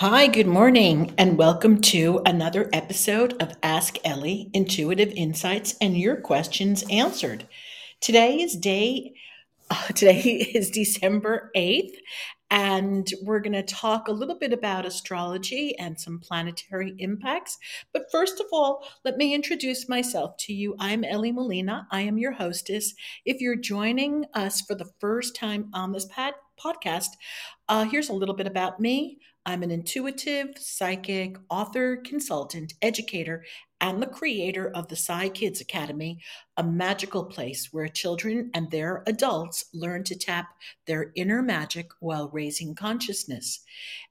Hi, good morning, and welcome to another episode of Ask Ellie Intuitive Insights and Your Questions Answered. Today is day uh, today is December 8th, and we're going to talk a little bit about astrology and some planetary impacts. But first of all, let me introduce myself to you. I'm Ellie Molina. I am your hostess. If you're joining us for the first time on this pad- podcast, uh, here's a little bit about me. I'm an intuitive, psychic, author, consultant, educator, and the creator of the Psi Kids Academy, a magical place where children and their adults learn to tap their inner magic while raising consciousness.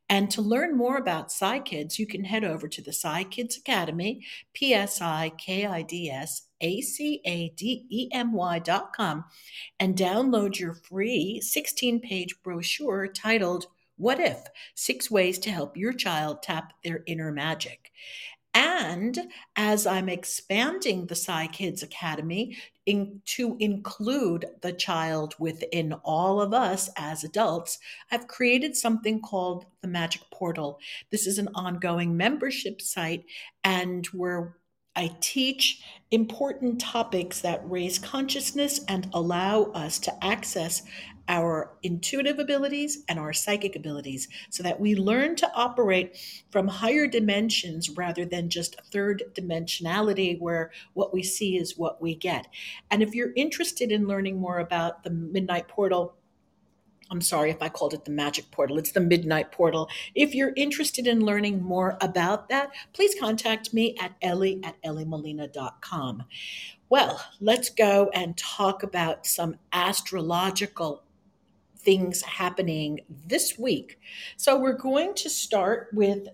And to learn more about Psi Kids, you can head over to the Psi Kids Academy, P S I K I D S A C A D E M Y dot com, and download your free 16 page brochure titled what If? Six Ways to Help Your Child Tap Their Inner Magic. And as I'm expanding the Psi Kids Academy in, to include the child within all of us as adults, I've created something called the Magic Portal. This is an ongoing membership site, and where I teach important topics that raise consciousness and allow us to access our intuitive abilities and our psychic abilities so that we learn to operate from higher dimensions rather than just third dimensionality where what we see is what we get. And if you're interested in learning more about the Midnight Portal, I'm sorry if I called it the magic portal. It's the midnight portal. If you're interested in learning more about that, please contact me at ellie at elliemolina.com. Well, let's go and talk about some astrological things happening this week. So we're going to start with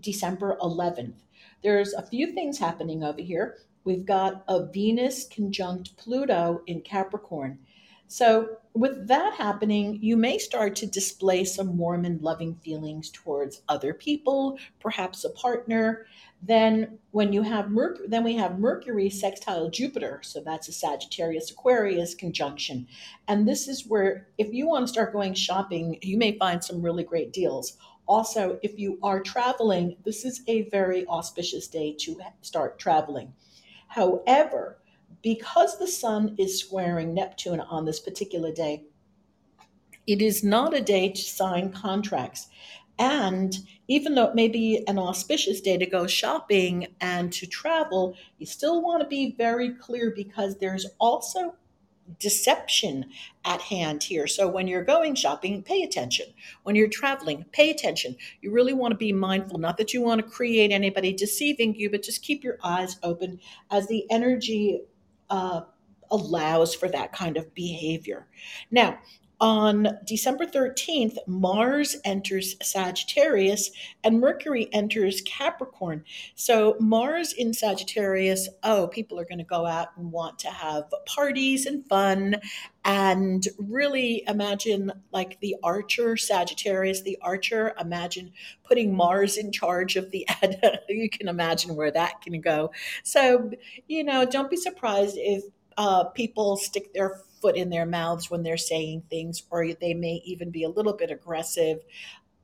December 11th. There's a few things happening over here. We've got a Venus conjunct Pluto in Capricorn. So, with that happening, you may start to display some warm and loving feelings towards other people, perhaps a partner. Then, when you have Mercury, then we have Mercury sextile Jupiter. So that's a Sagittarius Aquarius conjunction. And this is where, if you want to start going shopping, you may find some really great deals. Also, if you are traveling, this is a very auspicious day to start traveling. However, because the sun is squaring Neptune on this particular day, it is not a day to sign contracts. And even though it may be an auspicious day to go shopping and to travel, you still want to be very clear because there's also deception at hand here. So when you're going shopping, pay attention. When you're traveling, pay attention. You really want to be mindful, not that you want to create anybody deceiving you, but just keep your eyes open as the energy uh, allows for that kind of behavior. Now, on December 13th, Mars enters Sagittarius and Mercury enters Capricorn. So, Mars in Sagittarius, oh, people are going to go out and want to have parties and fun and really imagine like the archer, Sagittarius, the archer. Imagine putting Mars in charge of the, you can imagine where that can go. So, you know, don't be surprised if uh, people stick their foot in their mouths when they're saying things, or they may even be a little bit aggressive.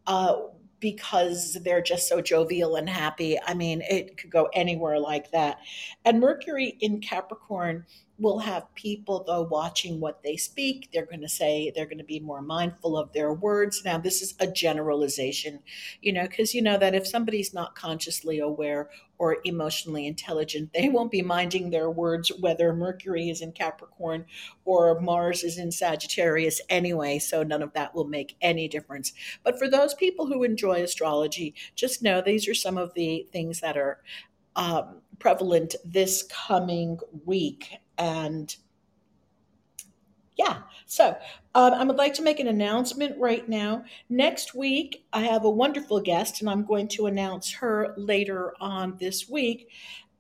Uh, because they're just so jovial and happy. I mean, it could go anywhere like that. And Mercury in Capricorn will have people though watching what they speak they're going to say they're going to be more mindful of their words now this is a generalization you know because you know that if somebody's not consciously aware or emotionally intelligent. They won't be minding their words whether mercury is in capricorn or mars is in sagittarius anyway so none of that will make any difference. But for those people who enjoy astrology just know these are some of the things that are um, prevalent this coming week. And yeah, so um, I would like to make an announcement right now. Next week, I have a wonderful guest, and I'm going to announce her later on this week.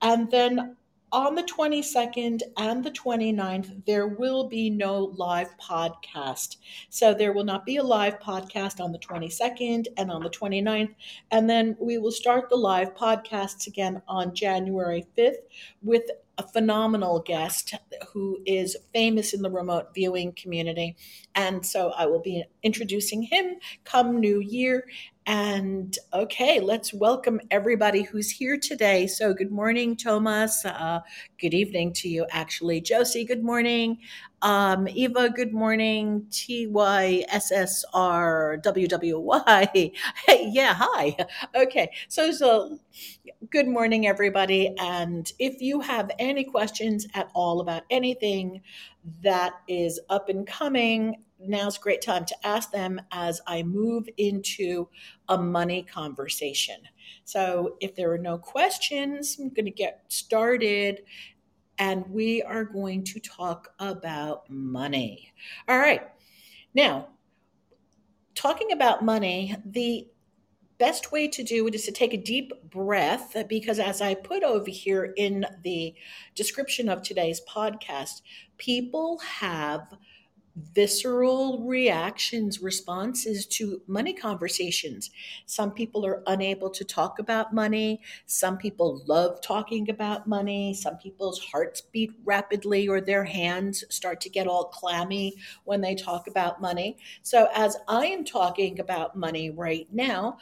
And then on the 22nd and the 29th, there will be no live podcast. So there will not be a live podcast on the 22nd and on the 29th. And then we will start the live podcasts again on January 5th with a phenomenal guest who is famous in the remote viewing community. And so I will be introducing him come New Year. And okay, let's welcome everybody who's here today. So, good morning, Thomas. Uh, good evening to you, actually. Josie, good morning. Um, Eva, good morning. T Y S S R W W Y. Hey, yeah, hi. Okay, so, so good morning, everybody. And if you have any questions at all about anything that is up and coming, now's a great time to ask them as I move into a money conversation. So, if there are no questions, I'm going to get started and we are going to talk about money. All right. Now, talking about money, the best way to do it is to take a deep breath because as I put over here in the description of today's podcast, people have visceral reactions, responses to money conversations. Some people are unable to talk about money. Some people love talking about money. Some people's hearts beat rapidly or their hands start to get all clammy when they talk about money. So, as I am talking about money right now,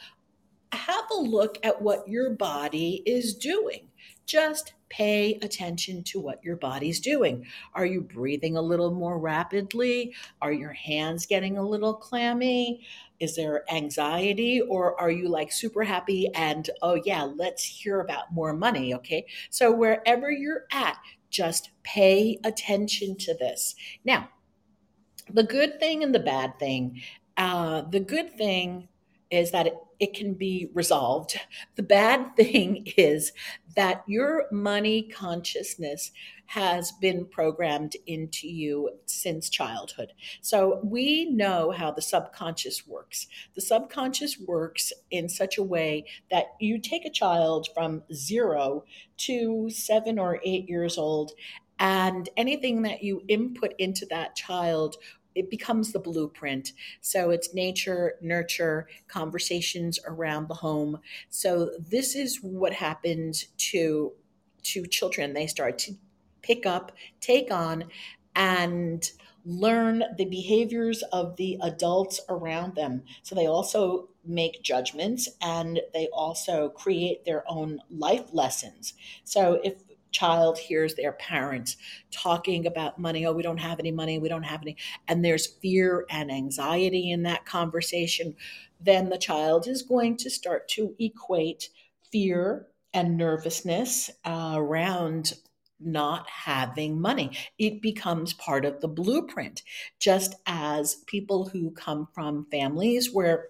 have a look at what your body is doing. Just pay attention to what your body's doing. Are you breathing a little more rapidly? Are your hands getting a little clammy? Is there anxiety or are you like super happy and oh yeah, let's hear about more money, okay? So wherever you're at, just pay attention to this. Now, the good thing and the bad thing. Uh, the good thing is that it, it can be resolved. The bad thing is that your money consciousness has been programmed into you since childhood. So we know how the subconscious works. The subconscious works in such a way that you take a child from zero to seven or eight years old, and anything that you input into that child it becomes the blueprint. So it's nature, nurture, conversations around the home. So this is what happens to to children. They start to pick up, take on, and learn the behaviors of the adults around them. So they also make judgments and they also create their own life lessons. So if child hears their parents talking about money oh we don't have any money we don't have any and there's fear and anxiety in that conversation then the child is going to start to equate fear and nervousness uh, around not having money. It becomes part of the blueprint, just as people who come from families where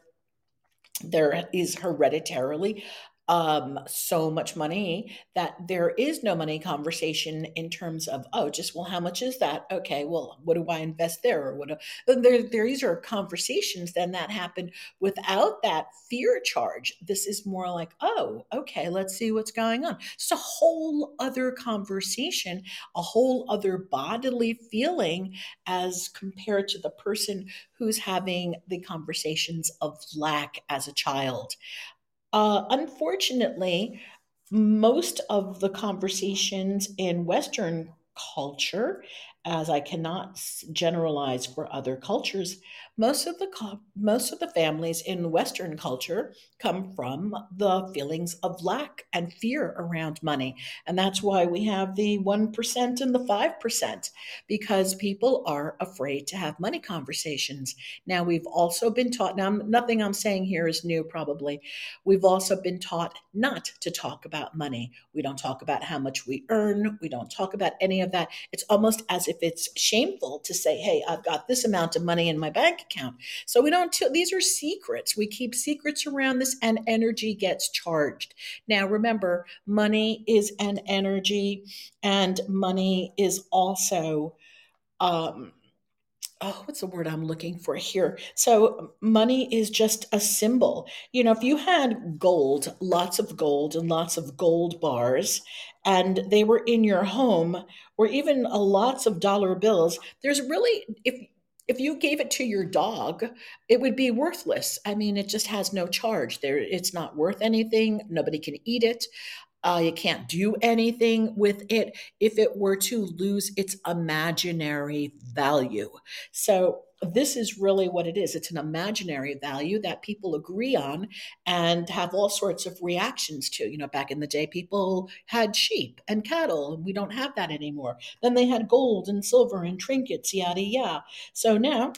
there is hereditarily um, so much money that there is no money conversation in terms of oh just well how much is that? Okay well what do I invest there? or what do, there, there these are conversations then that happen without that fear charge. This is more like oh okay let's see what's going on. It's a whole other conversation a whole other bodily feeling as compared to the person who's having the conversations of lack as a child uh, unfortunately, most of the conversations in Western culture as I cannot generalize for other cultures, most of the most of the families in Western culture come from the feelings of lack and fear around money, and that's why we have the one percent and the five percent because people are afraid to have money conversations. Now we've also been taught. Now nothing I'm saying here is new. Probably we've also been taught not to talk about money. We don't talk about how much we earn. We don't talk about any of that. It's almost as if it's shameful to say, hey, I've got this amount of money in my bank account. So we don't, t- these are secrets. We keep secrets around this and energy gets charged. Now, remember, money is an energy and money is also, um, oh, what's the word I'm looking for here? So, money is just a symbol. You know, if you had gold, lots of gold and lots of gold bars, and they were in your home, or even a lots of dollar bills, there's really, if if you gave it to your dog, it would be worthless. I mean, it just has no charge. There, it's not worth anything. Nobody can eat it. Uh, you can't do anything with it if it were to lose its imaginary value. So, this is really what it is. It's an imaginary value that people agree on and have all sorts of reactions to. You know, back in the day, people had sheep and cattle, and we don't have that anymore. Then they had gold and silver and trinkets, yada yada. So now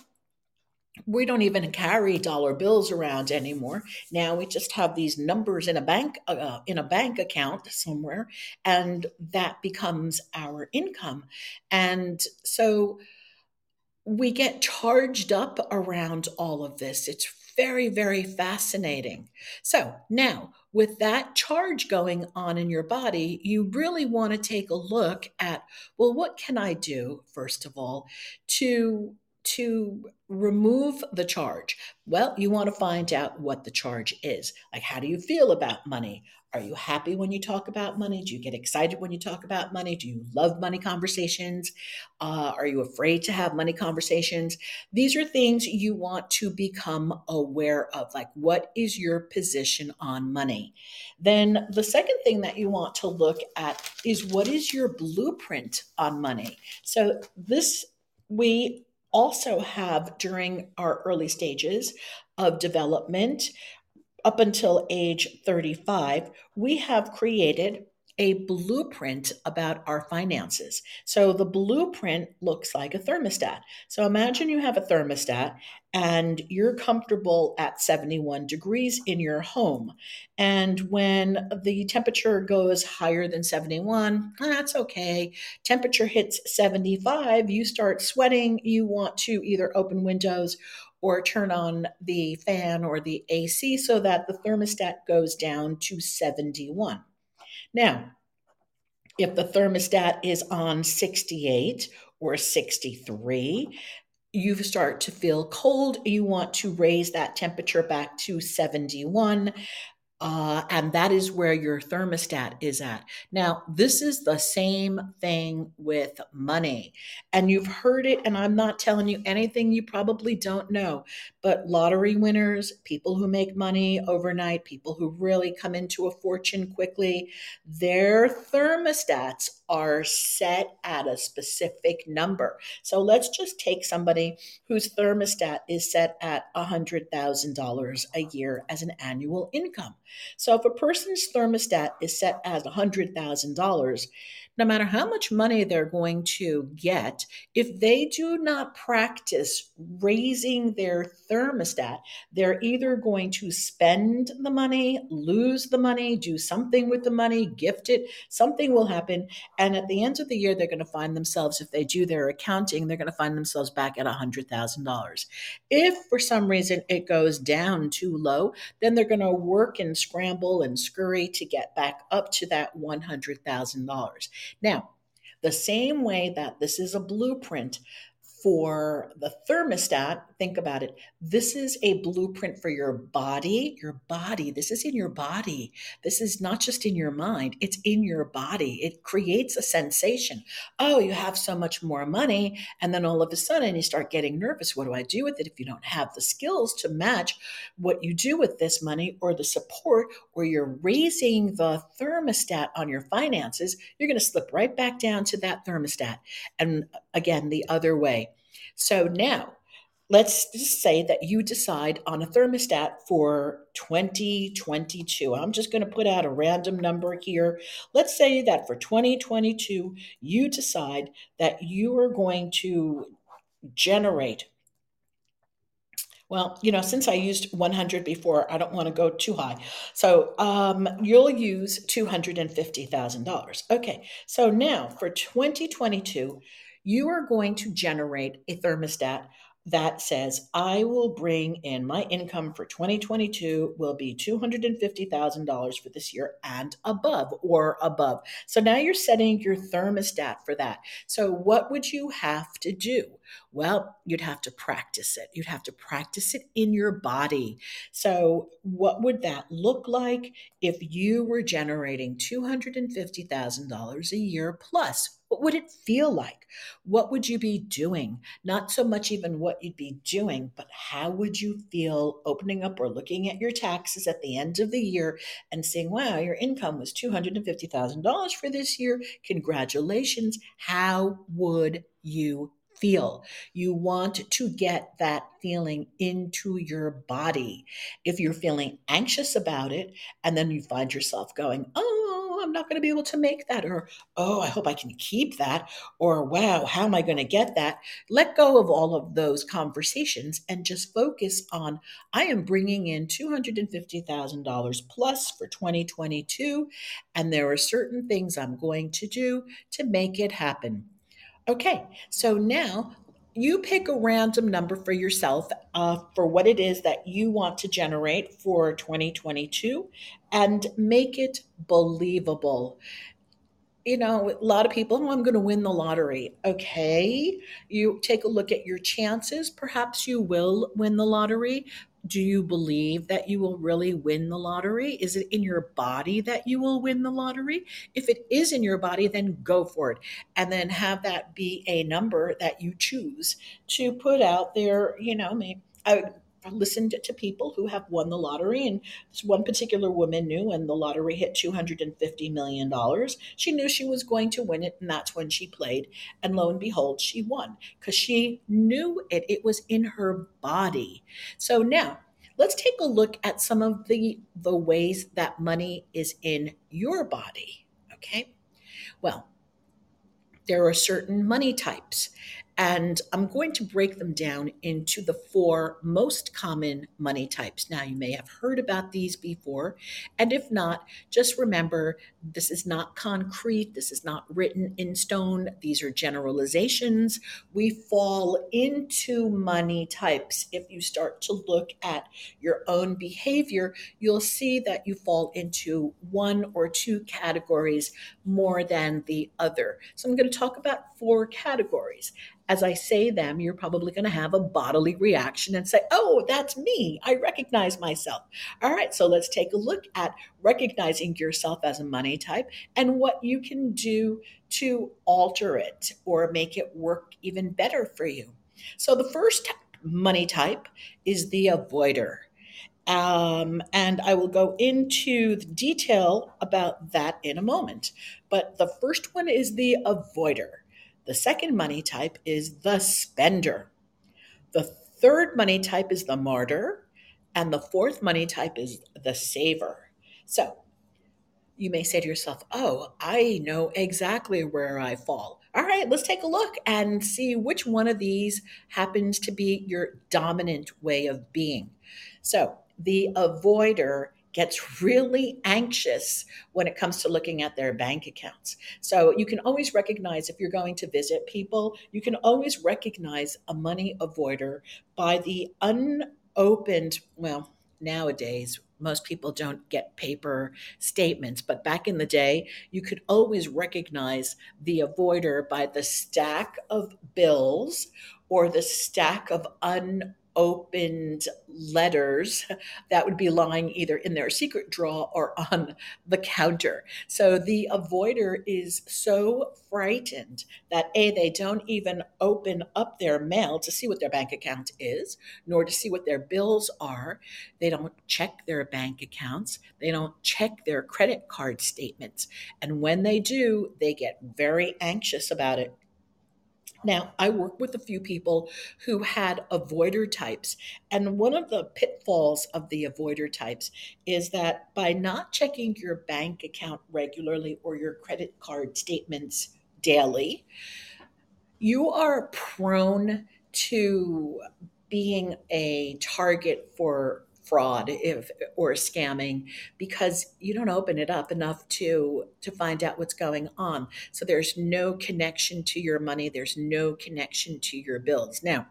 we don't even carry dollar bills around anymore. Now we just have these numbers in a bank uh, in a bank account somewhere, and that becomes our income. And so we get charged up around all of this. It's very, very fascinating. So now, with that charge going on in your body, you really want to take a look at well, what can I do, first of all, to to remove the charge? Well, you want to find out what the charge is. Like, how do you feel about money? Are you happy when you talk about money? Do you get excited when you talk about money? Do you love money conversations? Uh, are you afraid to have money conversations? These are things you want to become aware of. Like, what is your position on money? Then, the second thing that you want to look at is what is your blueprint on money? So, this we also have during our early stages of development up until age 35, we have created a blueprint about our finances. So the blueprint looks like a thermostat. So imagine you have a thermostat and you're comfortable at 71 degrees in your home. And when the temperature goes higher than 71, that's okay. Temperature hits 75, you start sweating, you want to either open windows or turn on the fan or the AC so that the thermostat goes down to 71. Now, if the thermostat is on 68 or 63, you start to feel cold. You want to raise that temperature back to 71. Uh, and that is where your thermostat is at. Now, this is the same thing with money. And you've heard it, and I'm not telling you anything you probably don't know. But lottery winners, people who make money overnight, people who really come into a fortune quickly, their thermostats are set at a specific number. So let's just take somebody whose thermostat is set at $100,000 a year as an annual income. So if a person's thermostat is set as $100,000, no matter how much money they're going to get, if they do not practice raising their thermostat, they're either going to spend the money, lose the money, do something with the money, gift it, something will happen. And at the end of the year, they're going to find themselves, if they do their accounting, they're going to find themselves back at $100,000. If for some reason it goes down too low, then they're going to work and scramble and scurry to get back up to that $100,000. Now, the same way that this is a blueprint for the thermostat, think about it. This is a blueprint for your body. Your body, this is in your body. This is not just in your mind, it's in your body. It creates a sensation. Oh, you have so much more money. And then all of a sudden you start getting nervous. What do I do with it if you don't have the skills to match what you do with this money or the support, or you're raising the thermostat on your finances? You're going to slip right back down to that thermostat. And again, the other way. So now, let's just say that you decide on a thermostat for 2022. I'm just going to put out a random number here. Let's say that for 2022, you decide that you are going to generate. Well, you know, since I used 100 before, I don't want to go too high. So um, you'll use $250,000. Okay, so now for 2022, you are going to generate a thermostat that says, I will bring in my income for 2022 will be $250,000 for this year and above or above. So now you're setting your thermostat for that. So, what would you have to do? Well, you'd have to practice it. You'd have to practice it in your body. So, what would that look like if you were generating $250,000 a year plus? What would it feel like? What would you be doing? Not so much even what you'd be doing, but how would you feel opening up or looking at your taxes at the end of the year and saying, wow, your income was $250,000 for this year. Congratulations. How would you feel. You want to get that feeling into your body. If you're feeling anxious about it, and then you find yourself going, oh, I'm not going to be able to make that, or oh, I hope I can keep that, or wow, how am I going to get that? Let go of all of those conversations and just focus on I am bringing in $250,000 plus for 2022, and there are certain things I'm going to do to make it happen. Okay, so now you pick a random number for yourself uh, for what it is that you want to generate for 2022 and make it believable you know, a lot of people, oh, I'm going to win the lottery. Okay. You take a look at your chances. Perhaps you will win the lottery. Do you believe that you will really win the lottery? Is it in your body that you will win the lottery? If it is in your body, then go for it. And then have that be a number that you choose to put out there, you know, maybe. I, listened to people who have won the lottery. And this one particular woman knew when the lottery hit $250 million, she knew she was going to win it. And that's when she played. And lo and behold, she won because she knew it. It was in her body. So now, let's take a look at some of the the ways that money is in your body okay well there are certain money types and I'm going to break them down into the four most common money types. Now, you may have heard about these before. And if not, just remember this is not concrete, this is not written in stone. These are generalizations. We fall into money types. If you start to look at your own behavior, you'll see that you fall into one or two categories more than the other. So, I'm going to talk about four categories as I say them, you're probably going to have a bodily reaction and say, Oh, that's me. I recognize myself. All right, so let's take a look at recognizing yourself as a money type and what you can do to alter it or make it work even better for you. So, the first money type is the avoider. Um, and I will go into the detail about that in a moment. But the first one is the avoider. The second money type is the spender. The third money type is the martyr. And the fourth money type is the saver. So you may say to yourself, Oh, I know exactly where I fall. All right, let's take a look and see which one of these happens to be your dominant way of being. So the avoider gets really anxious when it comes to looking at their bank accounts. So you can always recognize if you're going to visit people, you can always recognize a money avoider by the unopened, well, nowadays most people don't get paper statements but back in the day you could always recognize the avoider by the stack of bills or the stack of un opened letters that would be lying either in their secret drawer or on the counter. So the avoider is so frightened that A, they don't even open up their mail to see what their bank account is, nor to see what their bills are. They don't check their bank accounts, they don't check their credit card statements. And when they do, they get very anxious about it now, I work with a few people who had avoider types. And one of the pitfalls of the avoider types is that by not checking your bank account regularly or your credit card statements daily, you are prone to being a target for fraud if or scamming because you don't open it up enough to to find out what's going on. So there's no connection to your money. There's no connection to your bills. Now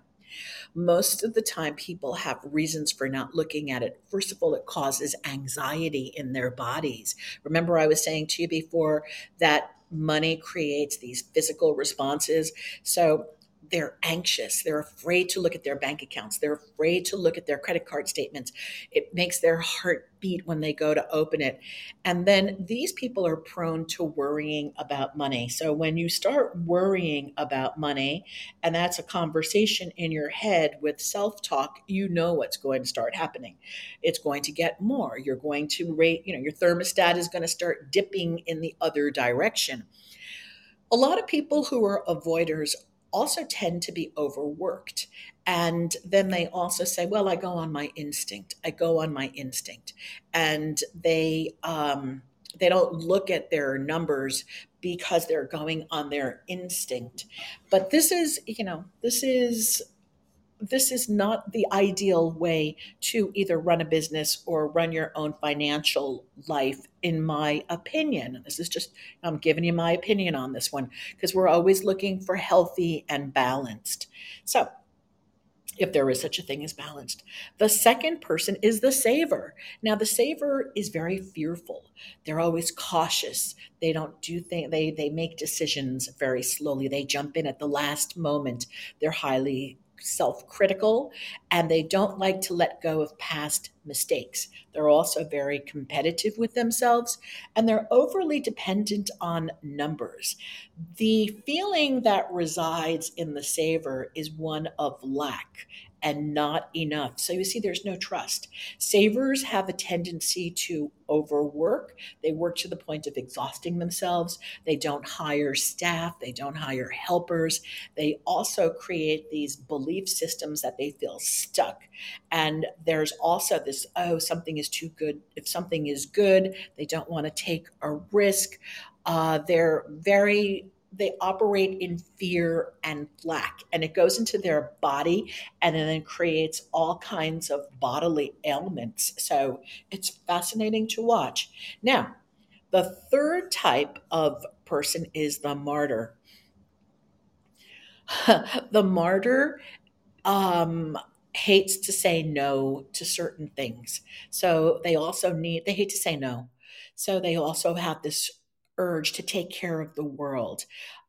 most of the time people have reasons for not looking at it. First of all it causes anxiety in their bodies. Remember i was saying to you before that money creates these physical responses? So they're anxious. They're afraid to look at their bank accounts. They're afraid to look at their credit card statements. It makes their heart beat when they go to open it. And then these people are prone to worrying about money. So when you start worrying about money, and that's a conversation in your head with self talk, you know what's going to start happening. It's going to get more. You're going to rate, you know, your thermostat is going to start dipping in the other direction. A lot of people who are avoiders also tend to be overworked. And then they also say, well, I go on my instinct. I go on my instinct. And they, um, they don't look at their numbers because they're going on their instinct. But this is, you know, this is this is not the ideal way to either run a business or run your own financial life, in my opinion. This is just, I'm giving you my opinion on this one because we're always looking for healthy and balanced. So, if there is such a thing as balanced. The second person is the saver. Now, the saver is very fearful. They're always cautious. They don't do things, they, they make decisions very slowly. They jump in at the last moment. They're highly self critical and they don't like to let go of past mistakes. They're also very competitive with themselves and they're overly dependent on numbers. The feeling that resides in the saver is one of lack and not enough. So you see, there's no trust. Savers have a tendency to overwork. They work to the point of exhausting themselves. They don't hire staff. They don't hire helpers. They also create these belief systems that they feel stuck. And there's also this oh, something is too good. If something is good, they don't want to take a risk. Uh, they're very they operate in fear and lack and it goes into their body and then creates all kinds of bodily ailments. So it's fascinating to watch. Now the third type of person is the martyr. The martyr um, hates to say no to certain things. So they also need they hate to say no. So they also have this urge to take care of the world.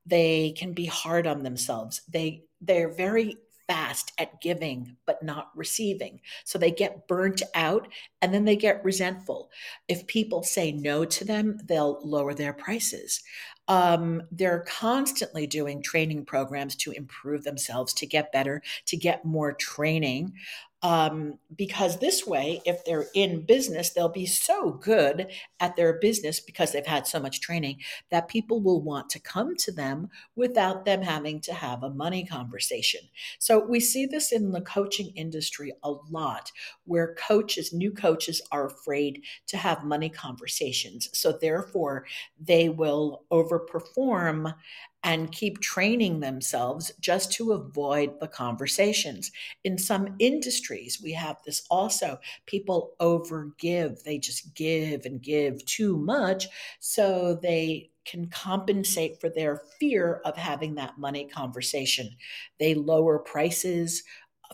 They can be hard on themselves. They they're very fast at giving but not receiving. So they get burnt out and then they get resentful. If people say no to them, they'll lower their prices. Um, they're constantly doing training programs to improve themselves, to get better, to get more training um, because this way, if they're in business, they'll be so good at their business because they've had so much training that people will want to come to them without them having to have a money conversation. So we see this in the coaching industry a lot where coaches, new coaches, are afraid to have money conversations. So therefore, they will overperform and keep training themselves just to avoid the conversations. In some industries, we have this also. People overgive, they just give and give too much. So they can compensate for their fear of having that money conversation. They lower prices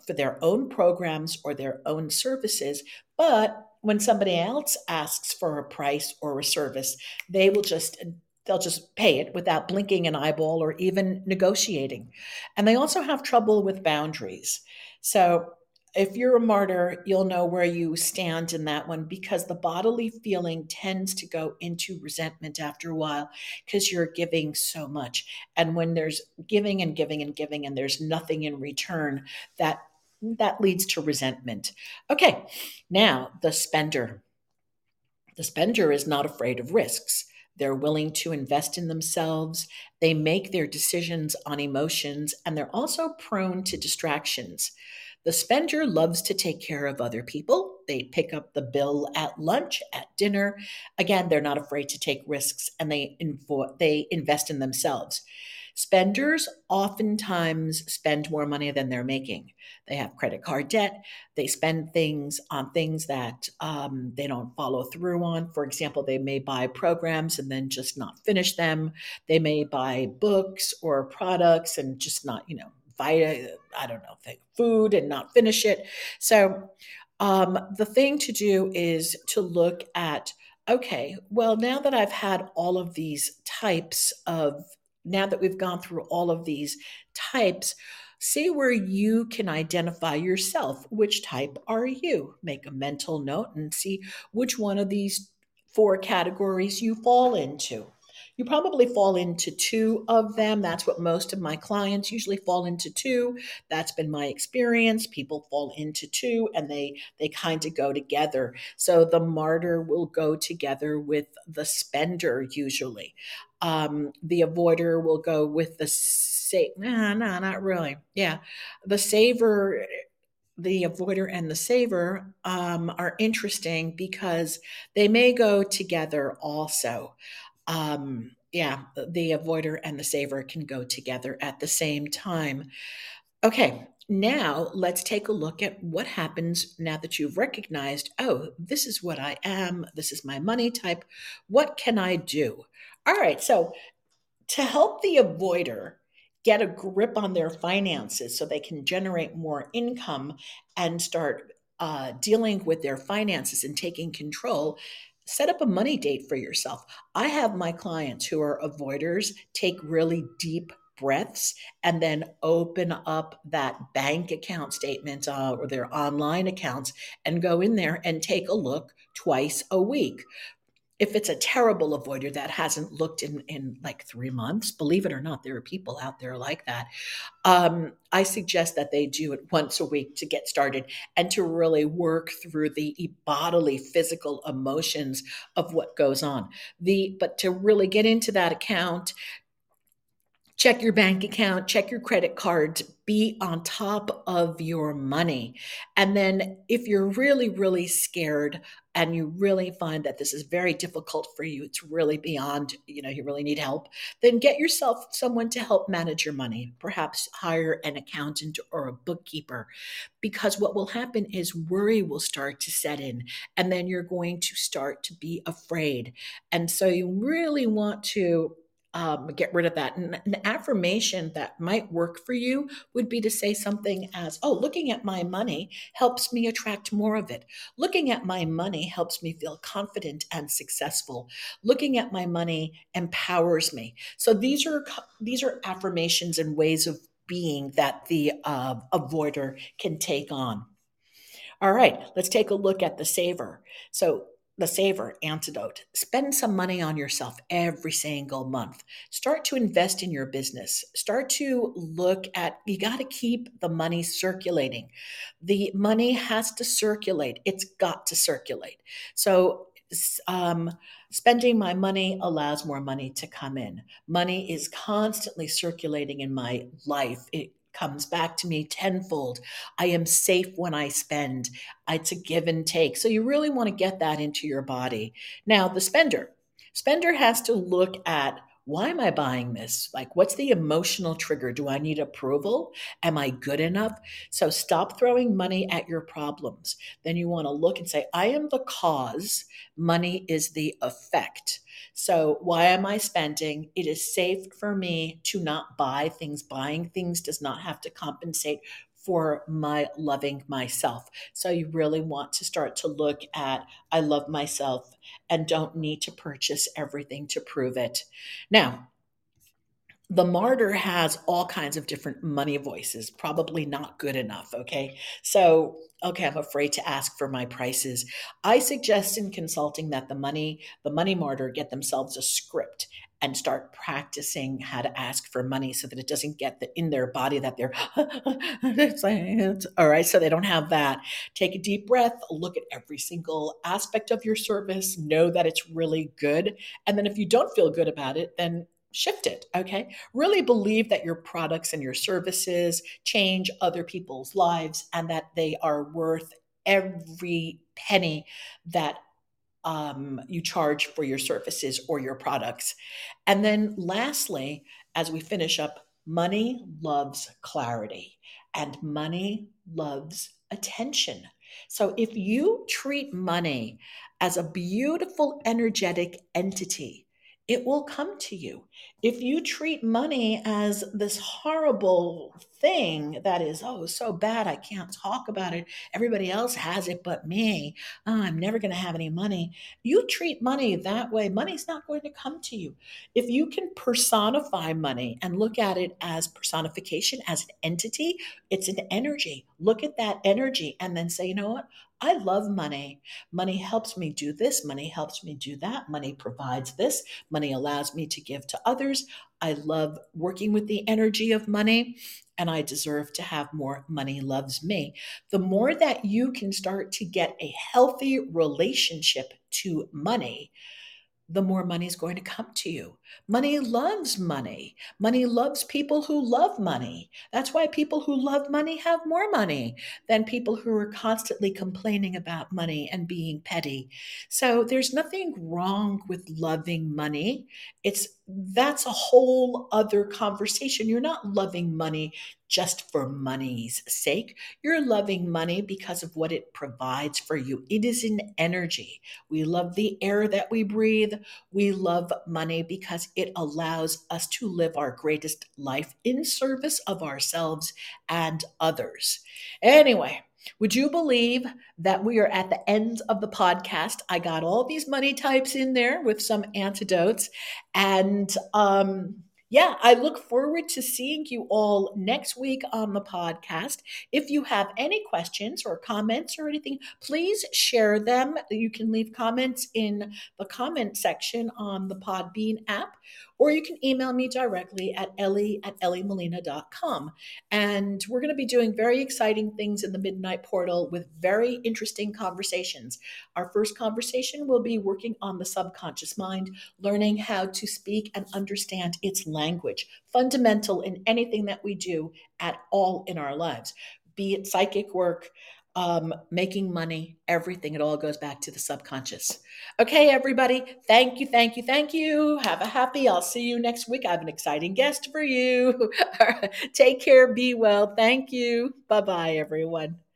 for their own programs or their own services, but when somebody else asks for a price or a service, they will just they'll just pay it without blinking an eyeball or even negotiating. And they also have trouble with boundaries. So if you're a martyr, you'll know where you stand in that one because the bodily feeling tends to go into resentment after a while because you're giving so much. And when there's giving and giving and giving and there's nothing in return, that that leads to resentment. Okay, now the spender. The spender is not afraid of risks. They're willing to invest in themselves. They make their decisions on emotions, and they're also prone to distractions. The spender loves to take care of other people. They pick up the bill at lunch, at dinner. Again, they're not afraid to take risks and they, invo- they invest in themselves. Spenders oftentimes spend more money than they're making. They have credit card debt. They spend things on things that um, they don't follow through on. For example, they may buy programs and then just not finish them. They may buy books or products and just not, you know, buy, I don't know, food and not finish it. So um, the thing to do is to look at okay, well, now that I've had all of these types of now that we've gone through all of these types, see where you can identify yourself. Which type are you? Make a mental note and see which one of these four categories you fall into. You probably fall into two of them. That's what most of my clients usually fall into two. That's been my experience. People fall into two and they they kind of go together. So the martyr will go together with the spender usually. Um, the avoider will go with the save. Nah, nah, not really. Yeah, the saver the avoider and the saver um, are interesting because they may go together also. Um, yeah, the avoider and the saver can go together at the same time. Okay, now let's take a look at what happens now that you've recognized, oh, this is what I am, this is my money type. What can I do? All right, so to help the avoider get a grip on their finances so they can generate more income and start uh, dealing with their finances and taking control, set up a money date for yourself. I have my clients who are avoiders take really deep breaths and then open up that bank account statement uh, or their online accounts and go in there and take a look twice a week if it's a terrible avoider that hasn't looked in in like three months believe it or not there are people out there like that um, i suggest that they do it once a week to get started and to really work through the bodily physical emotions of what goes on the but to really get into that account check your bank account, check your credit cards, be on top of your money. And then if you're really, really scared and you really find that this is very difficult for you, it's really beyond, you know, you really need help, then get yourself someone to help manage your money. Perhaps hire an accountant or a bookkeeper. Because what will happen is worry will start to set in, and then you're going to start to be afraid. And so you really want to um, get rid of that. And an affirmation that might work for you would be to say something as, Oh, looking at my money helps me attract more of it. Looking at my money helps me feel confident and successful. Looking at my money empowers me. So these are these are affirmations and ways of being that the uh, avoider can take on. All right, let's take a look at the saver. So the saver antidote. Spend some money on yourself every single month. Start to invest in your business. Start to look at you got to keep the money circulating. The money has to circulate. It's got to circulate. So um, spending my money allows more money to come in. Money is constantly circulating in my life. It comes back to me tenfold. I am safe when I spend. It's a give and take. So you really want to get that into your body. Now, the spender. Spender has to look at why am I buying this? Like, what's the emotional trigger? Do I need approval? Am I good enough? So, stop throwing money at your problems. Then you want to look and say, I am the cause, money is the effect. So, why am I spending? It is safe for me to not buy things. Buying things does not have to compensate for my loving myself. So you really want to start to look at I love myself and don't need to purchase everything to prove it. Now, the martyr has all kinds of different money voices, probably not good enough. Okay. So, okay, I'm afraid to ask for my prices. I suggest in consulting that the money, the money martyr get themselves a script and start practicing how to ask for money so that it doesn't get the, in their body that they're all right so they don't have that. Take a deep breath look at every single aspect of your service know that it's really good and then if you don't feel good about it then shift it okay? Really believe that your products and your services change other people's lives and that they are worth every penny that um, you charge for your services or your products. And then lastly, as we finish up, money loves clarity and money loves attention. So if you treat money as a beautiful energetic entity, it will come to you. If you treat money as this horrible thing that is, oh, so bad, I can't talk about it. Everybody else has it but me. Oh, I'm never going to have any money. You treat money that way, money's not going to come to you. If you can personify money and look at it as personification, as an entity, it's an energy. Look at that energy and then say, you know what? I love money. Money helps me do this. Money helps me do that. Money provides this. Money allows me to give to others. I love working with the energy of money and I deserve to have more. Money loves me. The more that you can start to get a healthy relationship to money, the more money is going to come to you. Money loves money. Money loves people who love money. That's why people who love money have more money than people who are constantly complaining about money and being petty. So there's nothing wrong with loving money. It's that's a whole other conversation. You're not loving money just for money's sake. You're loving money because of what it provides for you. It is an energy. We love the air that we breathe. We love money because it allows us to live our greatest life in service of ourselves and others. Anyway, would you believe that we are at the end of the podcast? I got all these money types in there with some antidotes. And um, yeah, I look forward to seeing you all next week on the podcast. If you have any questions or comments or anything, please share them. You can leave comments in the comment section on the Podbean app, or you can email me directly at ellie at elliemolina.com. And we're going to be doing very exciting things in the Midnight Portal with very interesting conversations. Our first conversation will be working on the subconscious mind, learning how to speak and understand its language, fundamental in anything that we do at all in our lives, be it psychic work, um, making money, everything. It all goes back to the subconscious. Okay, everybody. Thank you, thank you, thank you. Have a happy. I'll see you next week. I have an exciting guest for you. Take care. Be well. Thank you. Bye bye, everyone.